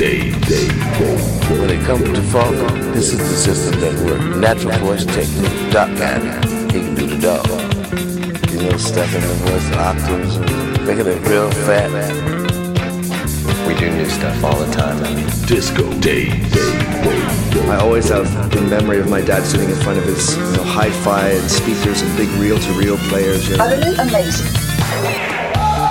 Dave. When it comes to funk, this is the system that works. Natural voice technique. Doc man, he can do the dog. You know, stepping the voice octaves, making it real fat. Man. We do new stuff all the time. I mean, Disco Dave. I always have the memory of my dad sitting in front of his you know, hi-fi and speakers and big reel-to-reel players. You know. Utterly amazing.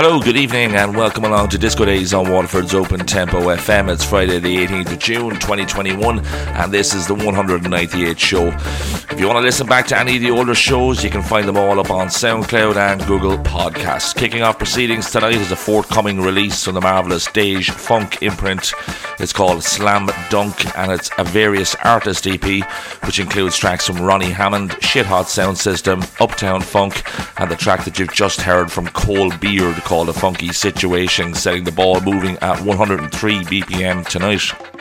Hello, good evening, and welcome along to Disco Days on Waterford's Open Tempo FM. It's Friday, the 18th of June, 2021, and this is the 198th show. If you want to listen back to any of the older shows, you can find them all up on SoundCloud and Google Podcasts. Kicking off proceedings tonight is a forthcoming release from the marvellous Dej Funk imprint. It's called Slam Dunk, and it's a various artist EP, which includes tracks from Ronnie Hammond, Shit Hot Sound System, Uptown Funk, and the track that you've just heard from Cole Beard called A Funky Situation, setting the ball moving at 103 BPM tonight.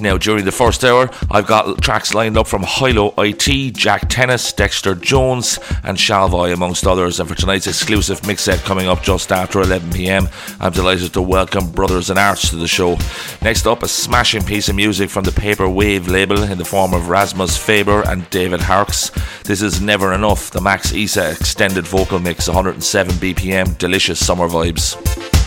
Now, during the first hour, I've got tracks lined up from Hilo IT, Jack Tennis, Dexter Jones, and Shalvoy, amongst others. And for tonight's exclusive mix set coming up just after 11 pm, I'm delighted to welcome Brothers and Arts to the show. Next up, a smashing piece of music from the Paper Wave label in the form of Rasmus Faber and David Harks. This is Never Enough, the Max Isa extended vocal mix, 107 BPM, delicious summer vibes.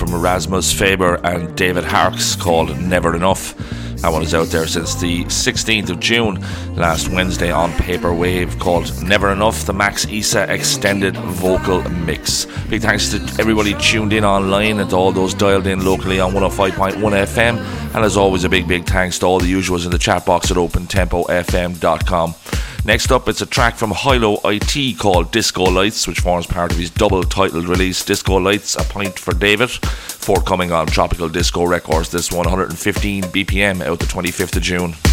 From Rasmus Faber and David Harks called Never Enough. That one is out there since the 16th of June, last Wednesday on Paper Wave, called Never Enough, the Max Isa extended vocal mix. Big thanks to everybody tuned in online and to all those dialed in locally on 105.1 FM. And as always, a big, big thanks to all the usuals in the chat box at opentempofm.com. Next up, it's a track from Hilo IT called Disco Lights, which forms part of his double titled release, Disco Lights, A Pint for David, forthcoming on Tropical Disco Records. This 115 BPM out the 25th of June.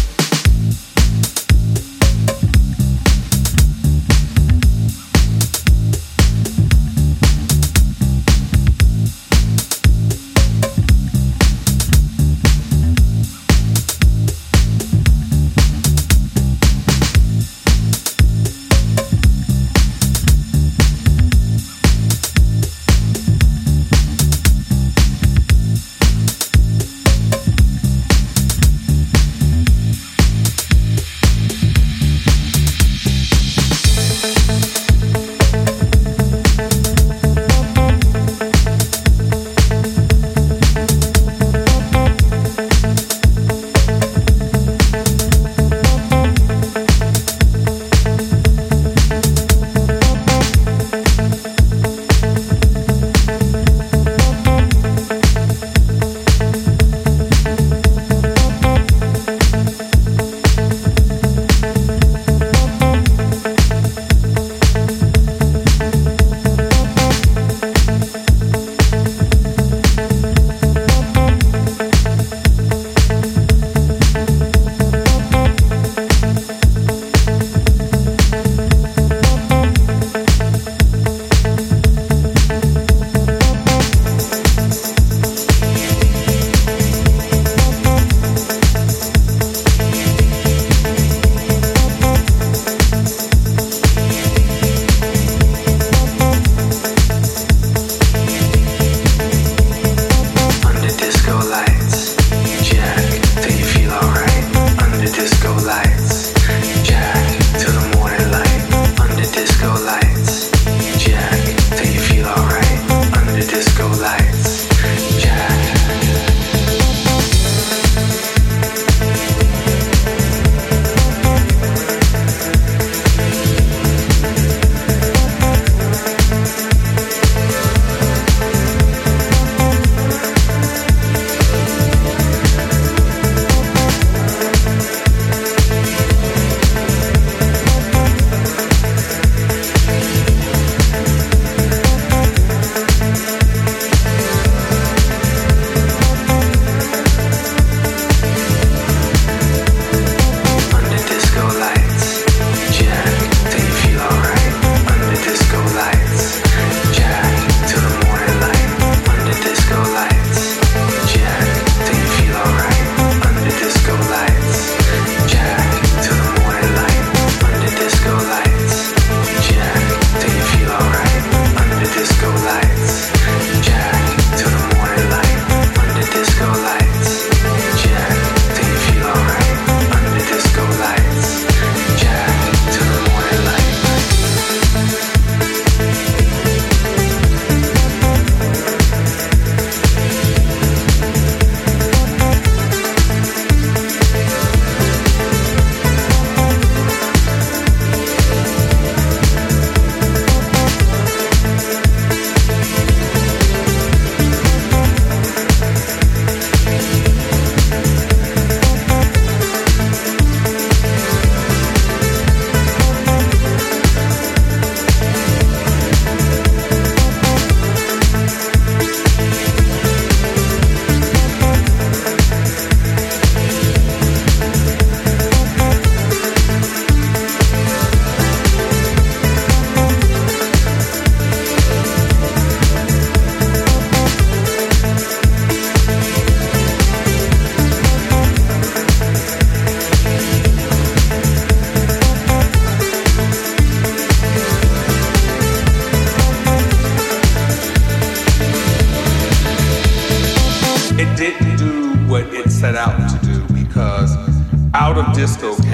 of disco.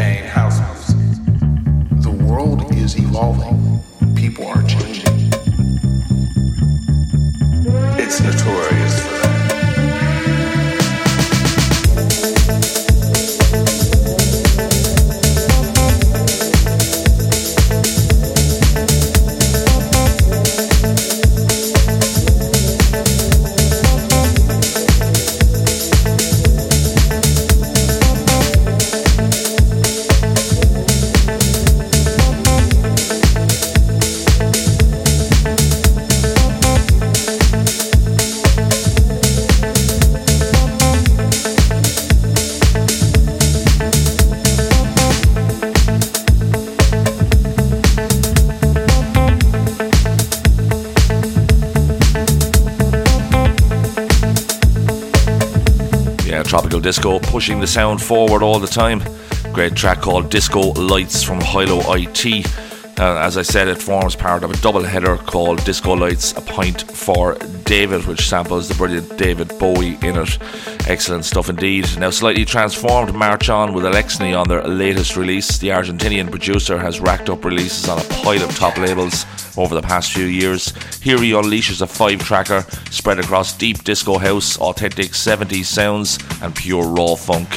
Disco, pushing the sound forward all the time. Great track called Disco Lights from Hilo IT. Uh, as I said, it forms part of a double header called Disco Lights, a Point for David, which samples the brilliant David Bowie in it. Excellent stuff indeed. Now, slightly transformed March On with Alexney on their latest release. The Argentinian producer has racked up releases on a pile of top labels over the past few years. Here he unleashes a five tracker spread across deep disco house, authentic 70s sounds, and pure raw funk.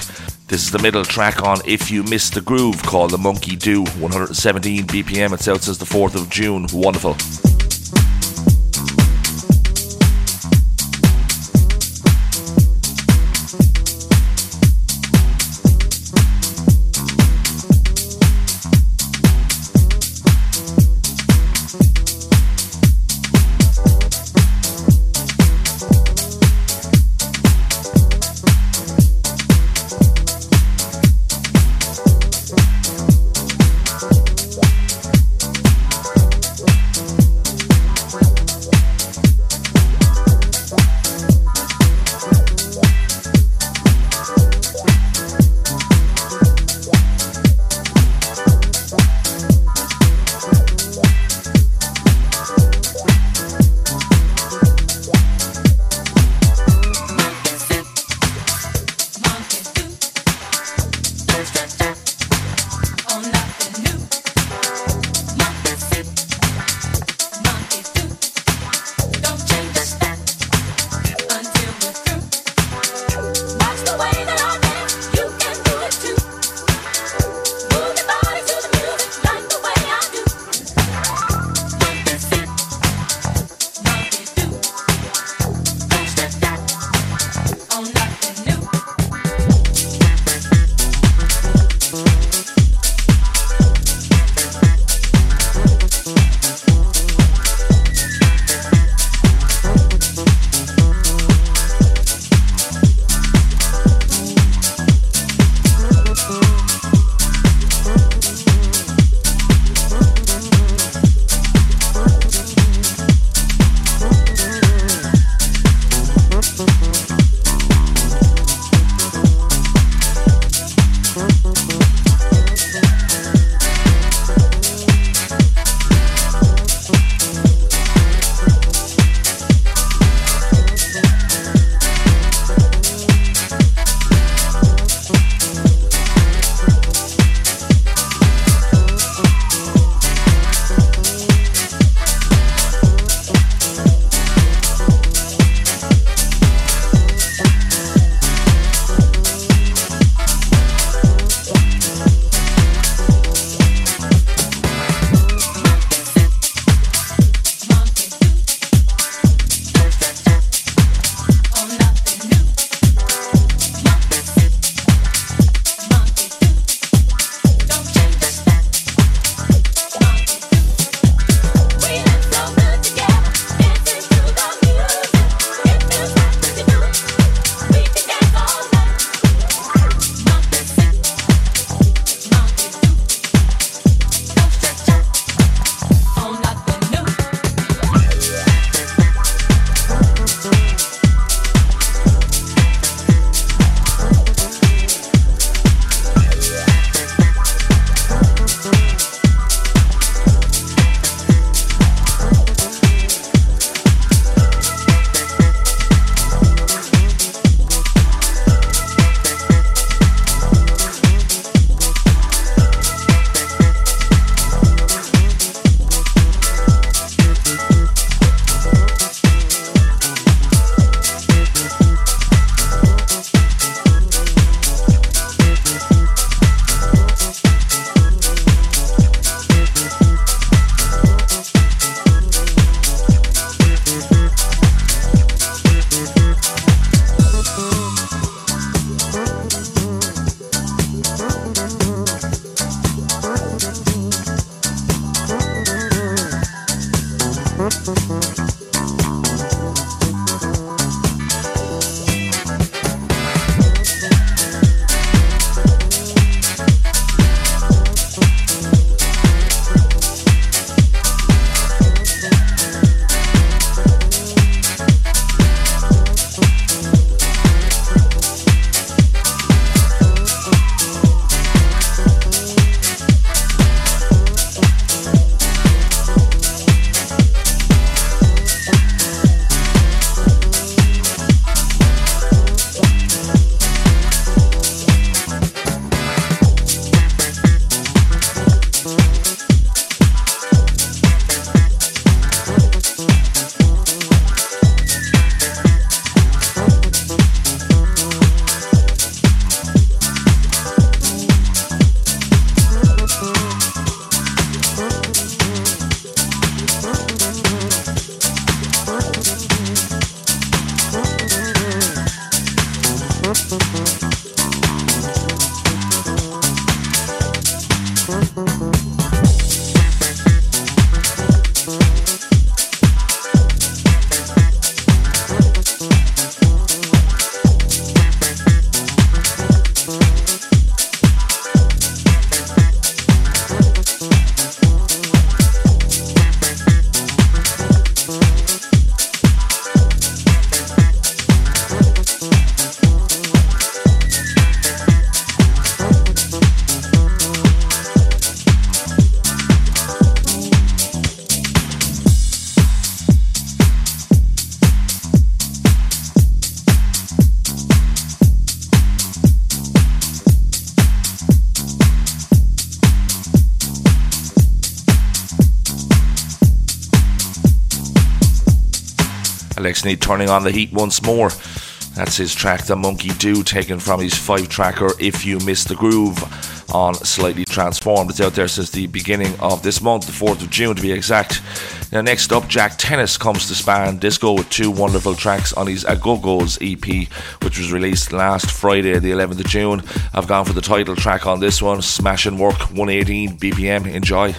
This is the middle track on If You Miss the Groove called The Monkey Do, 117 BPM. It's out since the 4th of June. Wonderful. Need turning on the heat once more. That's his track, The Monkey Do, taken from his five tracker If You Miss the Groove on Slightly Transformed. It's out there since the beginning of this month, the 4th of June to be exact. Now, next up, Jack Tennis comes to span disco with two wonderful tracks on his Agogos EP, which was released last Friday, the 11th of June. I've gone for the title track on this one, Smash and Work 118 BPM. Enjoy.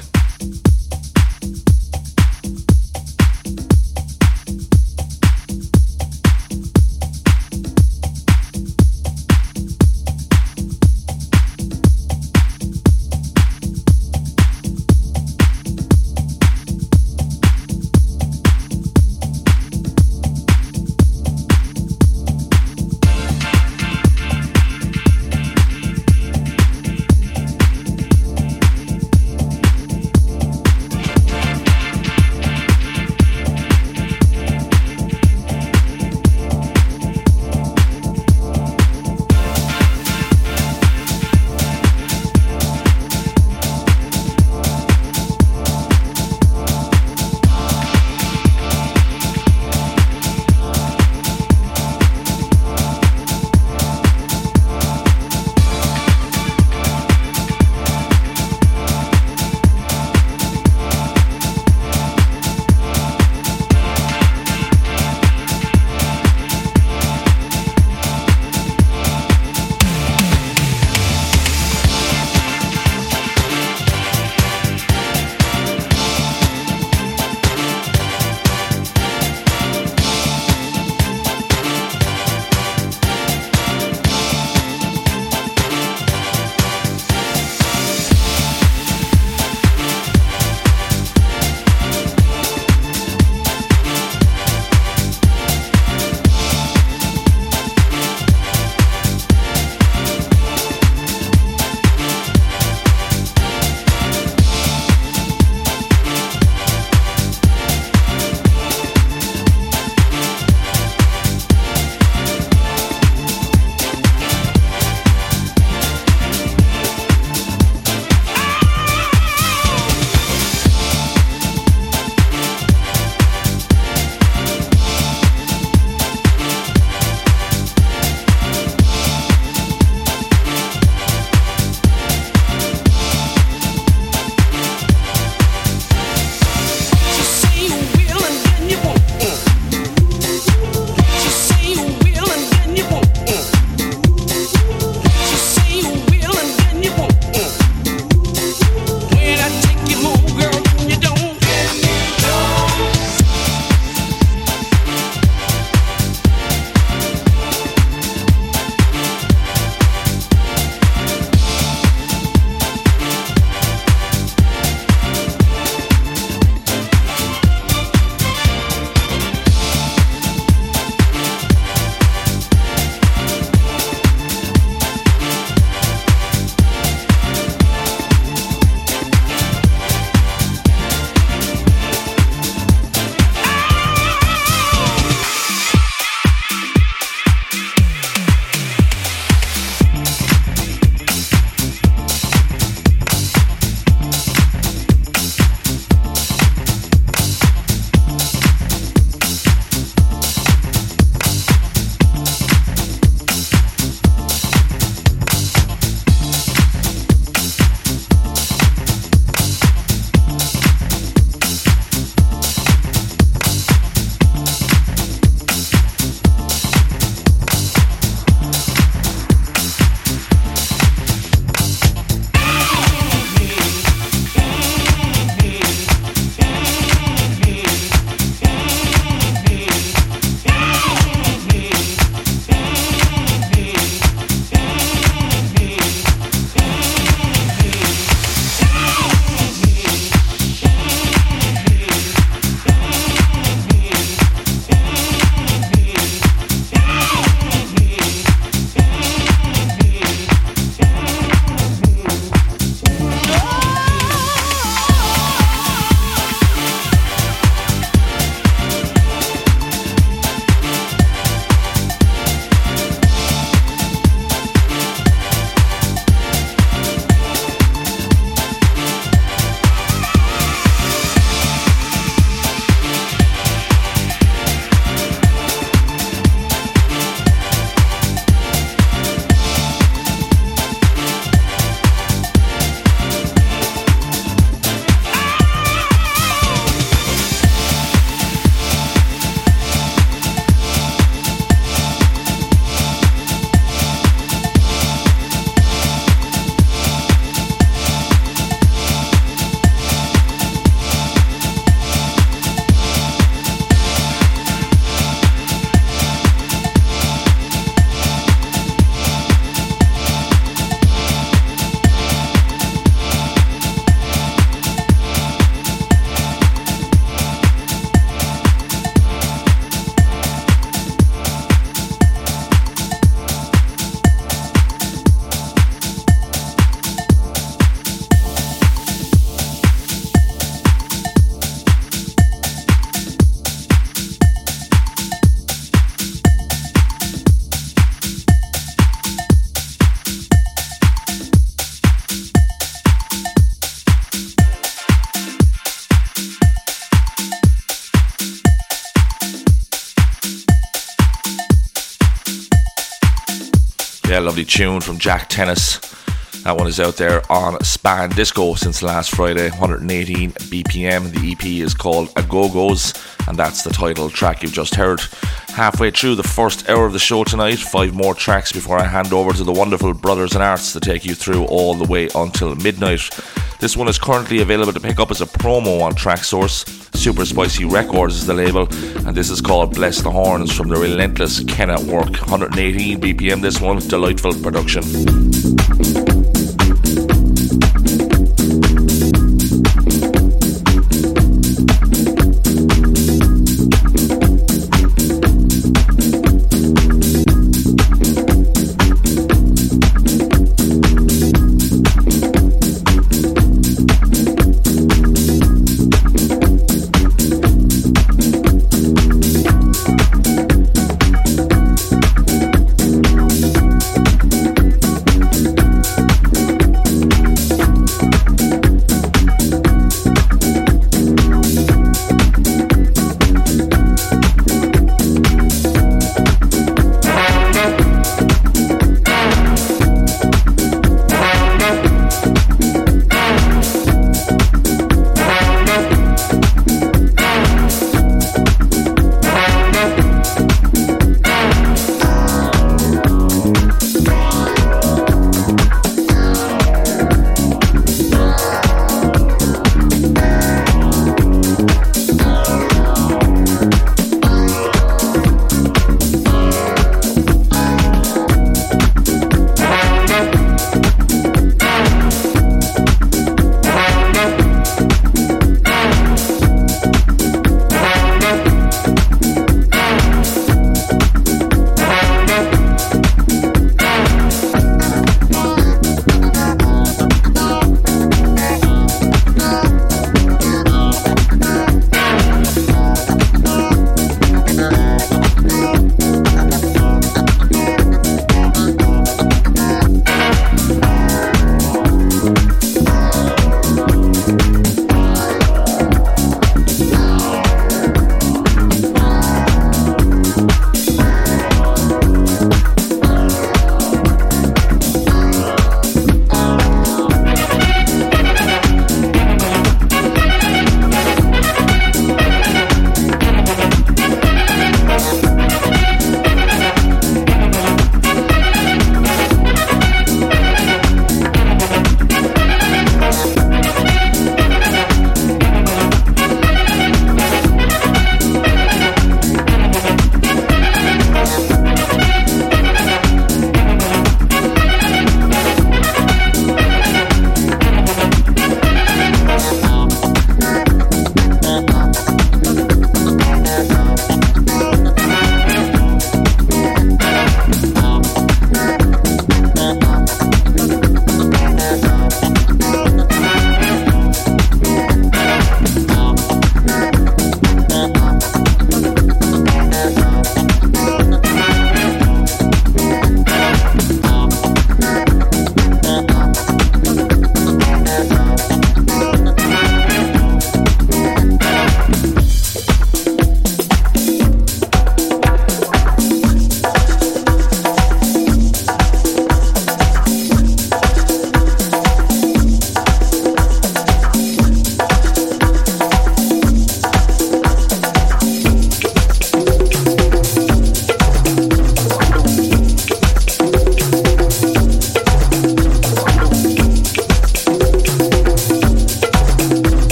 Lovely tune from Jack Tennis. That one is out there on Spa In Disco since last Friday, 118 BPM. The EP is called A Go Go's, and that's the title track you've just heard. Halfway through the first hour of the show tonight, five more tracks before I hand over to the wonderful Brothers in Arts to take you through all the way until midnight. This one is currently available to pick up as a promo on Traxsource. Super Spicy Records is the label, and this is called Bless the Horns from the relentless at Work. 118 BPM, this one, delightful production.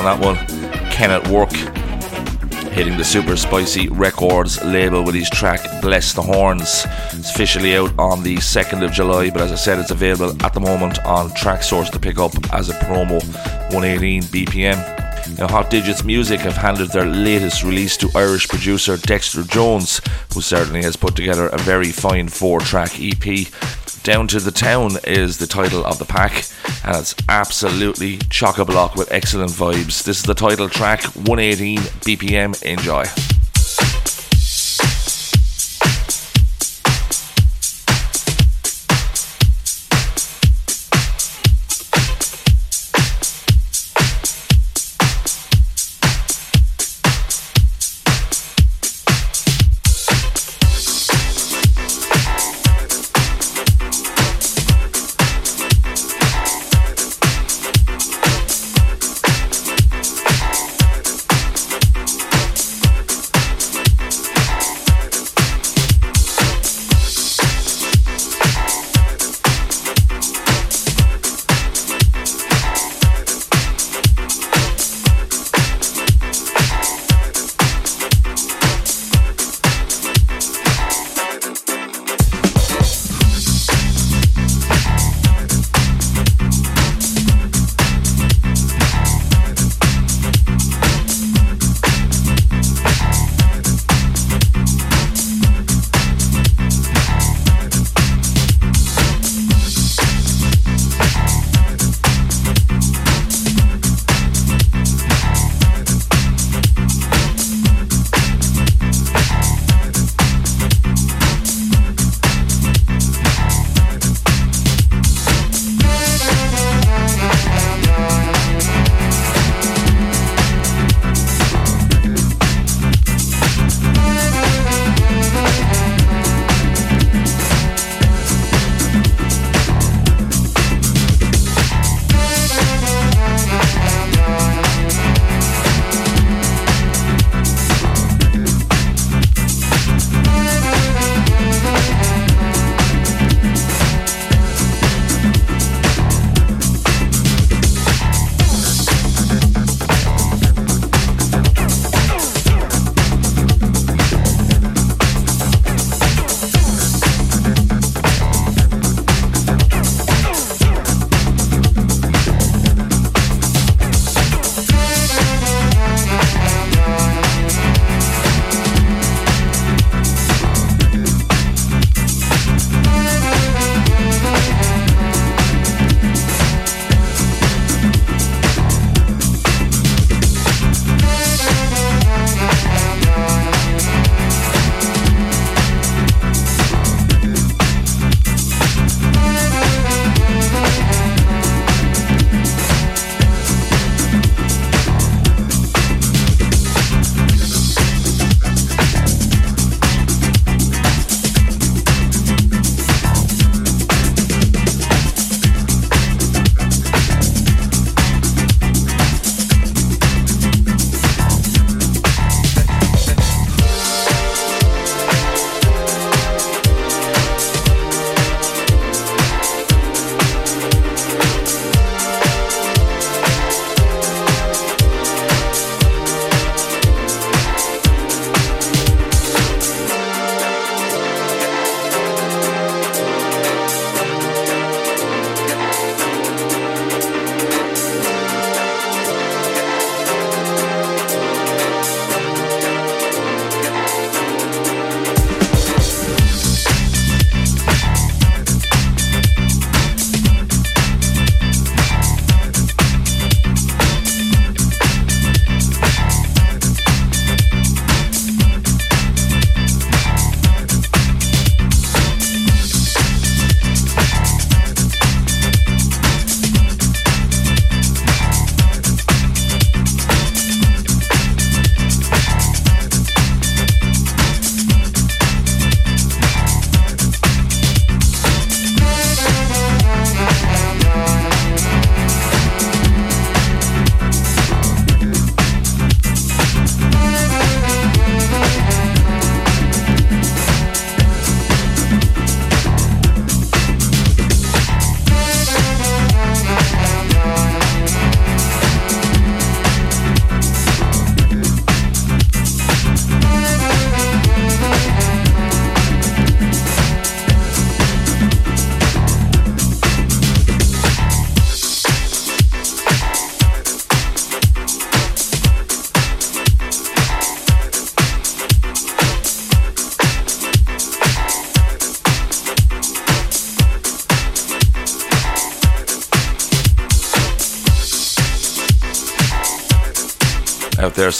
on that one. Kenneth Work hitting the Super Spicy Records label with his track Bless the Horns. It's officially out on the 2nd of July, but as I said, it's available at the moment on Traxsource to pick up as a promo 118 BPM. Now, Hot Digits Music have handed their latest release to Irish producer Dexter Jones, who certainly has put together a very fine four track EP. Down to the Town is the title of the pack and it's absolutely chock a block with excellent vibes. This is the title track, 118 BPM. Enjoy.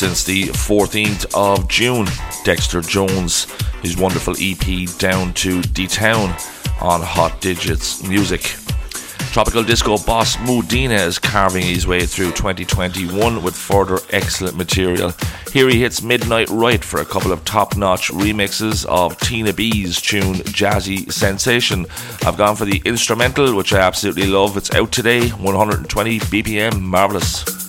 Since the 14th of June. Dexter Jones, his wonderful EP Down to D Town on Hot Digits Music. Tropical disco boss Mudina is carving his way through 2021 with further excellent material. Here he hits Midnight Riot for a couple of top notch remixes of Tina B's tune Jazzy Sensation. I've gone for the instrumental, which I absolutely love. It's out today, 120 BPM, marvelous.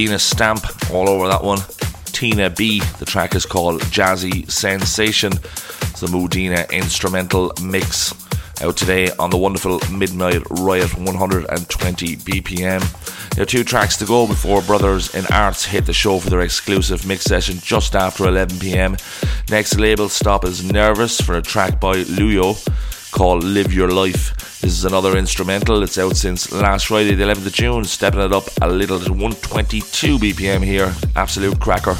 Modena stamp all over that one. Tina B. The track is called Jazzy Sensation. It's the Modena instrumental mix out today on the wonderful Midnight Riot 120 BPM. There are two tracks to go before Brothers in Arts hit the show for their exclusive mix session just after 11 pm. Next label stop is Nervous for a track by Luyo called Live Your Life. This is another instrumental. It's out since last Friday, the 11th of June, stepping it up a little to 122 BPM here. Absolute cracker.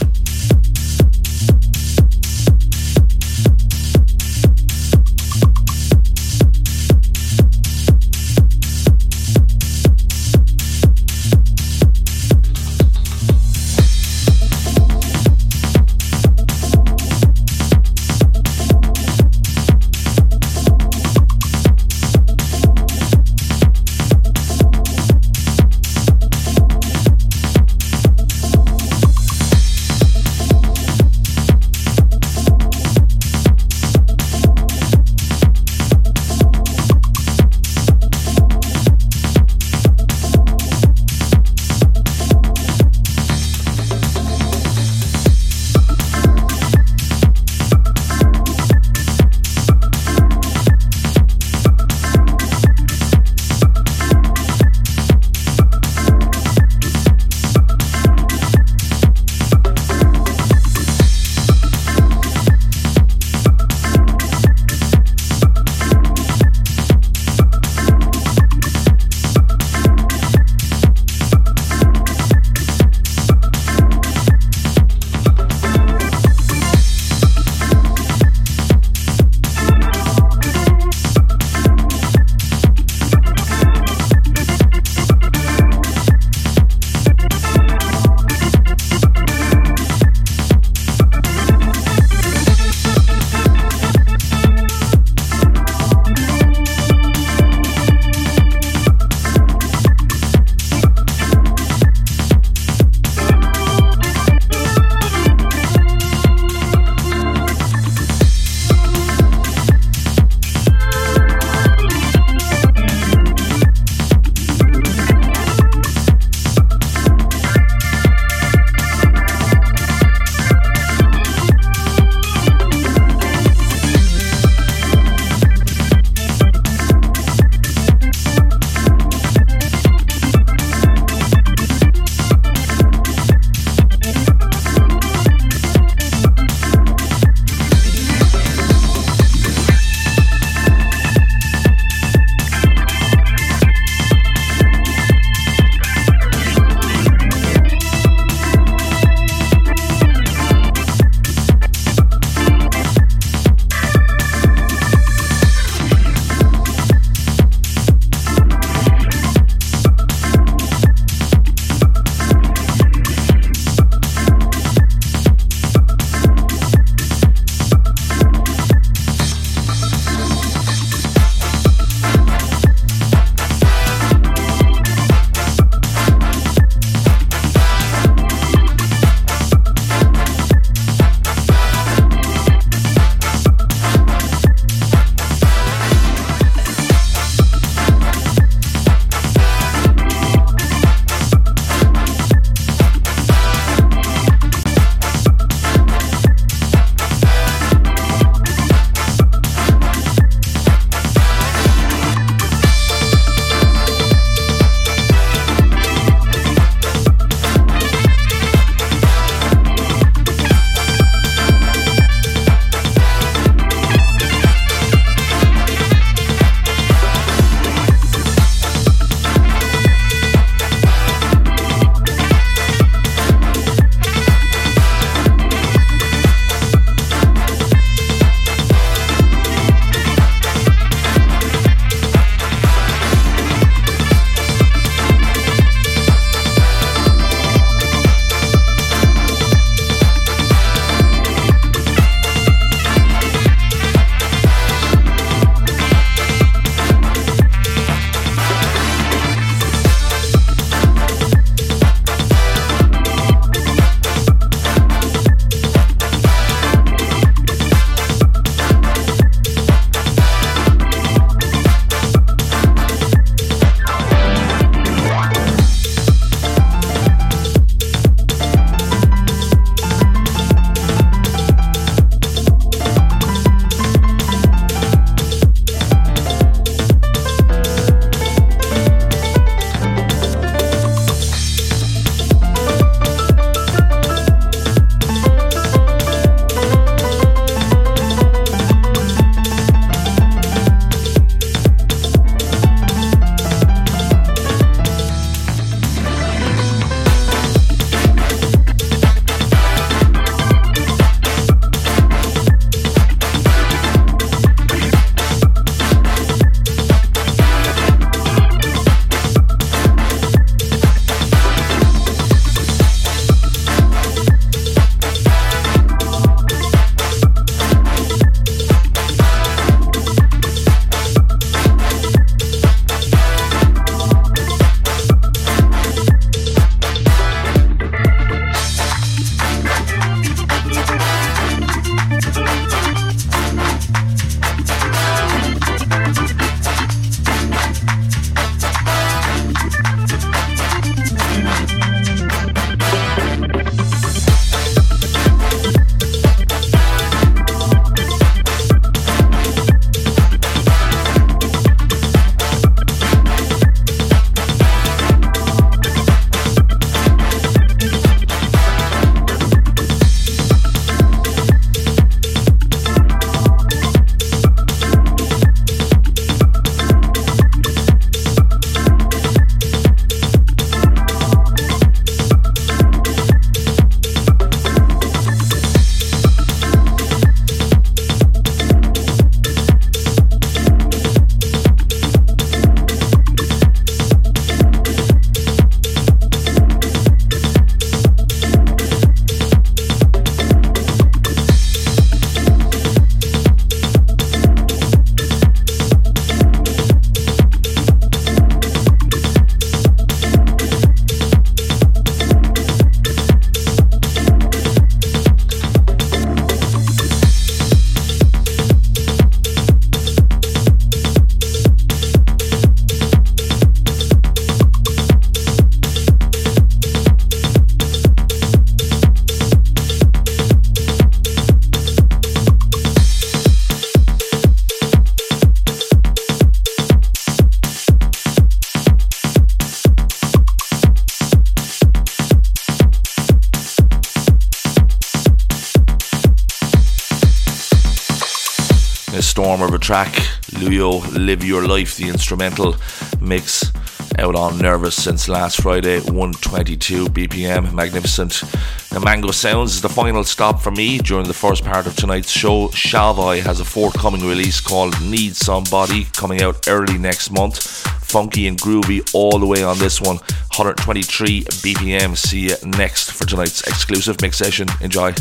Track. Luyo, Live Your Life, the instrumental mix out on Nervous since last Friday, 122 BPM. Magnificent. The Mango Sounds is the final stop for me during the first part of tonight's show. Shalvai has a forthcoming release called Need Somebody coming out early next month. Funky and groovy all the way on this one. 123 BPM. See you next for tonight's exclusive mix session. Enjoy.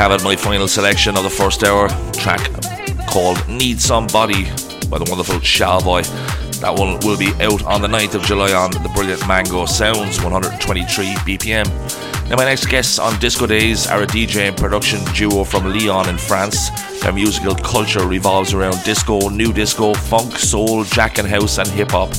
Have it, my final selection of the first hour. Track called Need Somebody by the wonderful Shalboy. That one will be out on the 9th of July on the brilliant Mango Sounds, 123 BPM. Now, my next guests on Disco Days are a DJ and production duo from Lyon in France. Their musical culture revolves around disco, new disco, funk, soul, jack and house, and hip hop.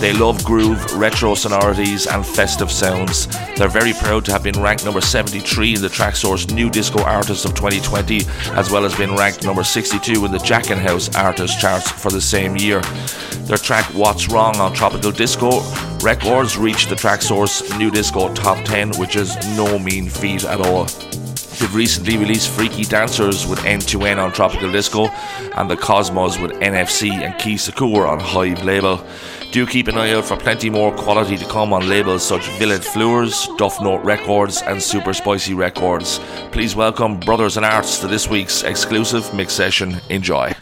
They love groove, retro sonorities, and festive sounds. They're very proud to have been ranked number 73 in the Traxsource New Disco Artist of 2020, as well as being ranked number 62 in the Jack and House Artist charts for the same year. Their track What's Wrong on Tropical Disco Records reached the Traxsource New Disco Top 10, which is no mean feat at all. They've recently released Freaky Dancers with N2N on Tropical Disco and The Cosmos with NFC and Key Sakur on Hive label. Do keep an eye out for plenty more quality to come on labels such Village Fleurs, Duff Note Records, and Super Spicy Records. Please welcome Brothers and Arts to this week's exclusive mix session. Enjoy.